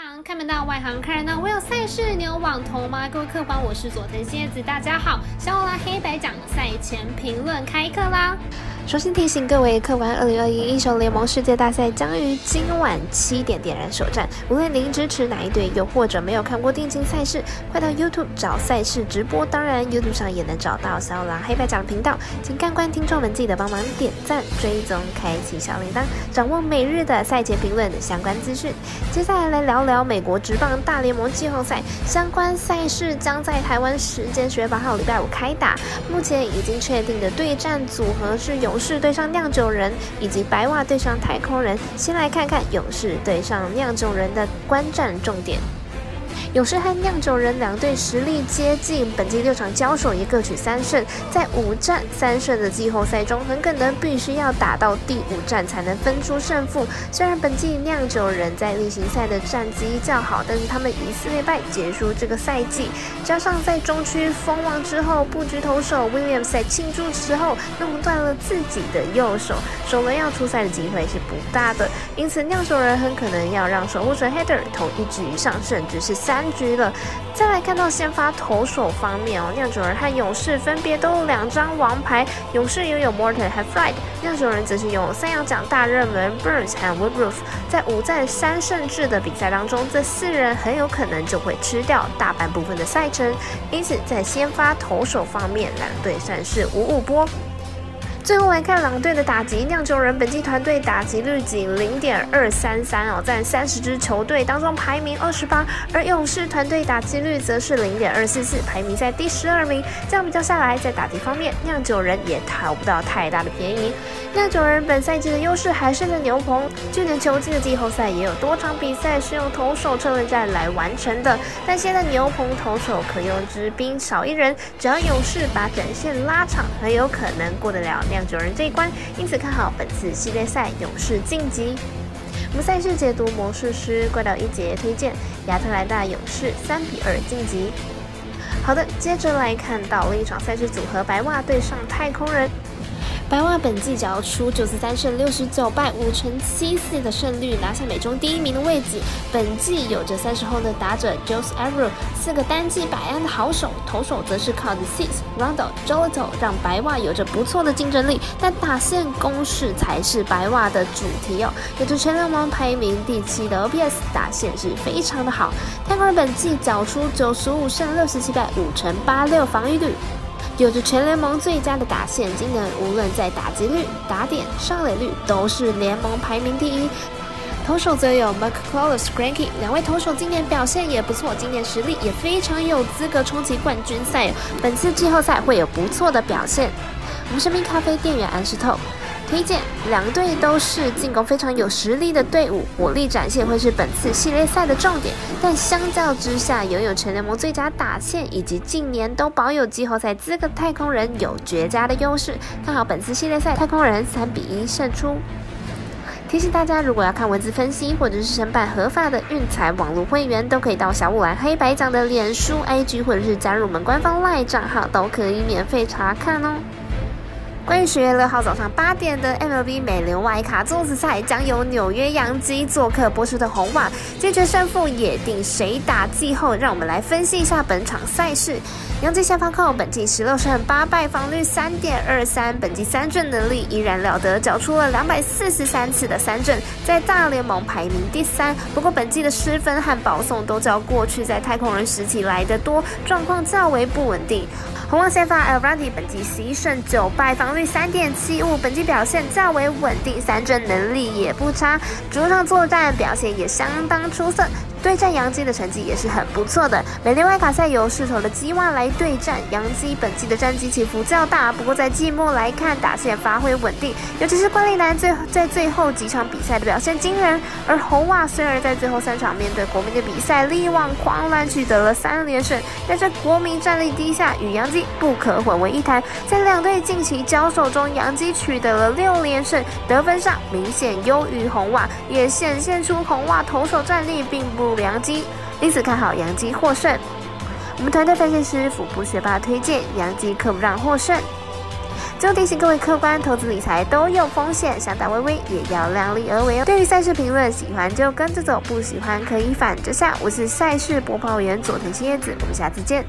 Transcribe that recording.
行看门道，外行看热闹。我有赛事，你有网投吗？各位客官，我是佐藤蝎子，大家好。小五拉黑白讲赛前评论开课啦。首先提醒各位客官，二零二一英雄联盟世界大赛将于今晚七点点燃首战。无论您支持哪一队，又或者没有看过电竞赛事，快到 YouTube 找赛事直播。当然，YouTube 上也能找到小狼黑白讲频道。请看官听众们记得帮忙点赞、追踪、开启小铃铛，掌握每日的赛前评论的相关资讯。接下来来聊聊美国职棒大联盟季后赛相关赛事，将在台湾时间十月八号礼拜五开打。目前已经确定的对战组合是勇。勇士对上酿酒人，以及白袜对上太空人。先来看看勇士对上酿酒人的观战重点。勇士和酿酒人两队实力接近，本季六场交手也各取三胜，在五战三胜的季后赛中，很可能必须要打到第五战才能分出胜负。虽然本季酿酒人在例行赛的战绩较好，但是他们以四连败结束这个赛季，加上在中区封王之后，布局投手 William 在庆祝时候弄断了自己的右手，首轮要出赛的机会是不大的，因此酿酒人很可能要让守护神 Header 投一局以上，甚至是三。局了，再来看到先发投手方面哦，酿酒人和勇士分别都有两张王牌，勇士拥有 Morton 和 Fried，酿酒人则是拥有三洋奖大热门 Burns 和 Woodruff。在五战三胜制的比赛当中，这四人很有可能就会吃掉大半部分的赛程，因此在先发投手方面，两队算是五五波。最后来看狼队的打击，酿酒人本季团队打击率仅零点二三三哦，在三十支球队当中排名二十八，而勇士团队打击率则是零点二四四，排名在第十二名。这样比较下来，在打击方面，酿酒人也讨不到太大的便宜。酿酒人本赛季的优势还是在牛棚，去年球季的季后赛也有多场比赛是用投手车轮战来完成的，但现在牛棚投手可用之兵少一人，只要勇士把展线拉长，很有可能过得了。酒人这一关，因此看好本次系列赛勇士晋级。我们赛事解读魔术师怪盗一杰推荐亚特兰大勇士三比二晋级。好的，接着来看到另一场赛事组合白袜对上太空人。白袜本季只要出九十三胜六十九败五成七四的胜率，拿下美中第一名的位置。本季有着三十后的打者 Jose a v r o 四个单季百安的好手，投手则是靠着 Six Rondo Jolito，让白袜有着不错的竞争力。但打线攻势才是白袜的主题哦。有着全联盟排名第七的 OPS，打线是非常的好。太空人本季缴出九十五胜六十七败五成八六防御率。有着全联盟最佳的打线今年，无论在打击率、打点、上垒率都是联盟排名第一。投手则有 McCullers、Cranky 两位投手今年表现也不错，今年实力也非常有资格冲击冠军赛。本次季后赛会有不错的表现。我们身边咖啡店员安石透。推荐两队都是进攻非常有实力的队伍，火力展现会是本次系列赛的重点。但相较之下，拥有全联盟最佳打线以及近年都保有季后赛资格的太空人有绝佳的优势。看好本次系列赛，太空人三比一胜出。提醒大家，如果要看文字分析或者是申办合法的运彩网络会员，都可以到小五蓝黑白奖的脸书 IG 或者是加入我们官方 LINE 账号，都可以免费查看哦。关于十月六号早上八点的 MLB 美联外卡粽子赛，将由纽约洋基做客波士顿红袜，坚决胜负也定谁打季后。让我们来分析一下本场赛事。洋基先发控本季十六胜八败，防率三点二三，本季三振能力依然了得，缴出了两百四十三次的三振，在大联盟排名第三。不过本季的失分和保送都较过去在太空人时期来的多，状况较为不稳定。红袜先发 a l v a r d i 本季十一胜九败，防率对三点七五，本机表现较为稳定，三振能力也不差，主场作战表现也相当出色。对战杨基的成绩也是很不错的。美联外卡赛由势头的基万来对战杨基，本季的战绩起伏较大，不过在季末来看，打线发挥稳定，尤其是关立南最在最后几场比赛的表现惊人。而红袜虽然在最后三场面对国民的比赛力挽狂澜，取得了三连胜，但是国民战力低下，与杨基不可混为一谈。在两队近期交手中，杨基取得了六连胜，得分上明显优于红袜，也显现出红袜投手战力并不。良机，因此看好杨基获胜。我们团队分析师腹部学霸推荐杨基客不让获胜。最后提醒各位客官，投资理财都有风险，想打微微也要量力而为哦。对于赛事评论，喜欢就跟着走，不喜欢可以反着下。我是赛事播报员佐藤新叶子，我们下次见。